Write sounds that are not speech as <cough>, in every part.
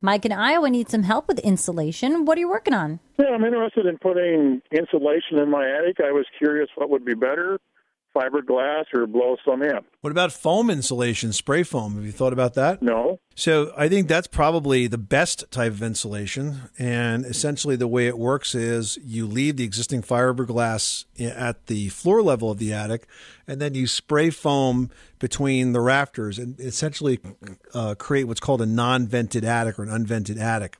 Mike in Iowa needs some help with insulation. What are you working on? Yeah, I'm interested in putting insulation in my attic. I was curious what would be better fiberglass or blow some in. What about foam insulation, spray foam? Have you thought about that? No. So I think that's probably the best type of insulation. And essentially, the way it works is you leave the existing fiberglass at the floor level of the attic, and then you spray foam between the rafters and essentially uh, create what's called a non vented attic or an unvented attic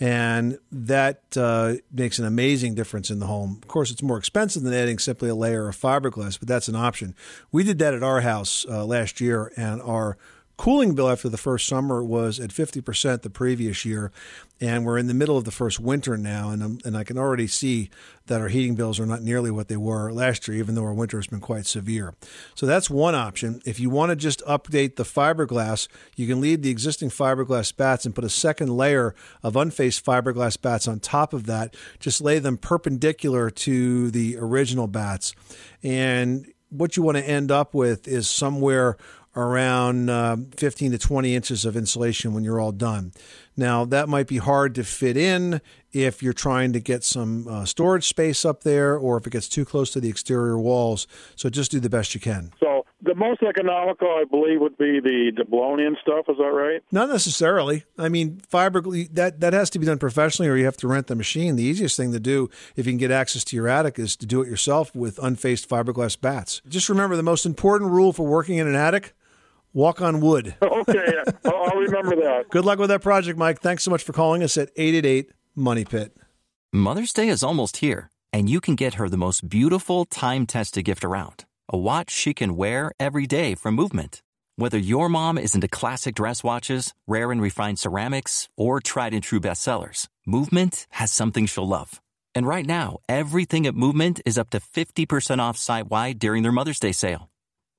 and that uh, makes an amazing difference in the home. Of course, it's more expensive than adding simply a layer of fiberglass, but that's an option. We did that at our house uh, last year, and our cooling bill after the first summer was at 50% the previous year and we're in the middle of the first winter now and I'm, and I can already see that our heating bills are not nearly what they were last year even though our winter has been quite severe. So that's one option. If you want to just update the fiberglass, you can leave the existing fiberglass bats and put a second layer of unfaced fiberglass bats on top of that. Just lay them perpendicular to the original bats and what you want to end up with is somewhere around uh, 15 to 20 inches of insulation when you're all done. Now, that might be hard to fit in if you're trying to get some uh, storage space up there or if it gets too close to the exterior walls. So just do the best you can. So the most economical, I believe, would be the, the blown-in stuff. Is that right? Not necessarily. I mean, fiber that that has to be done professionally, or you have to rent the machine. The easiest thing to do, if you can get access to your attic, is to do it yourself with unfaced fiberglass bats. Just remember the most important rule for working in an attic: walk on wood. <laughs> okay, I'll remember that. Good luck with that project, Mike. Thanks so much for calling us at eight eight eight Money Pit. Mother's Day is almost here, and you can get her the most beautiful time-tested gift around a watch she can wear every day from Movement. Whether your mom is into classic dress watches, rare and refined ceramics, or tried and true bestsellers, Movement has something she'll love. And right now, everything at Movement is up to 50% off site wide during their Mother's Day sale.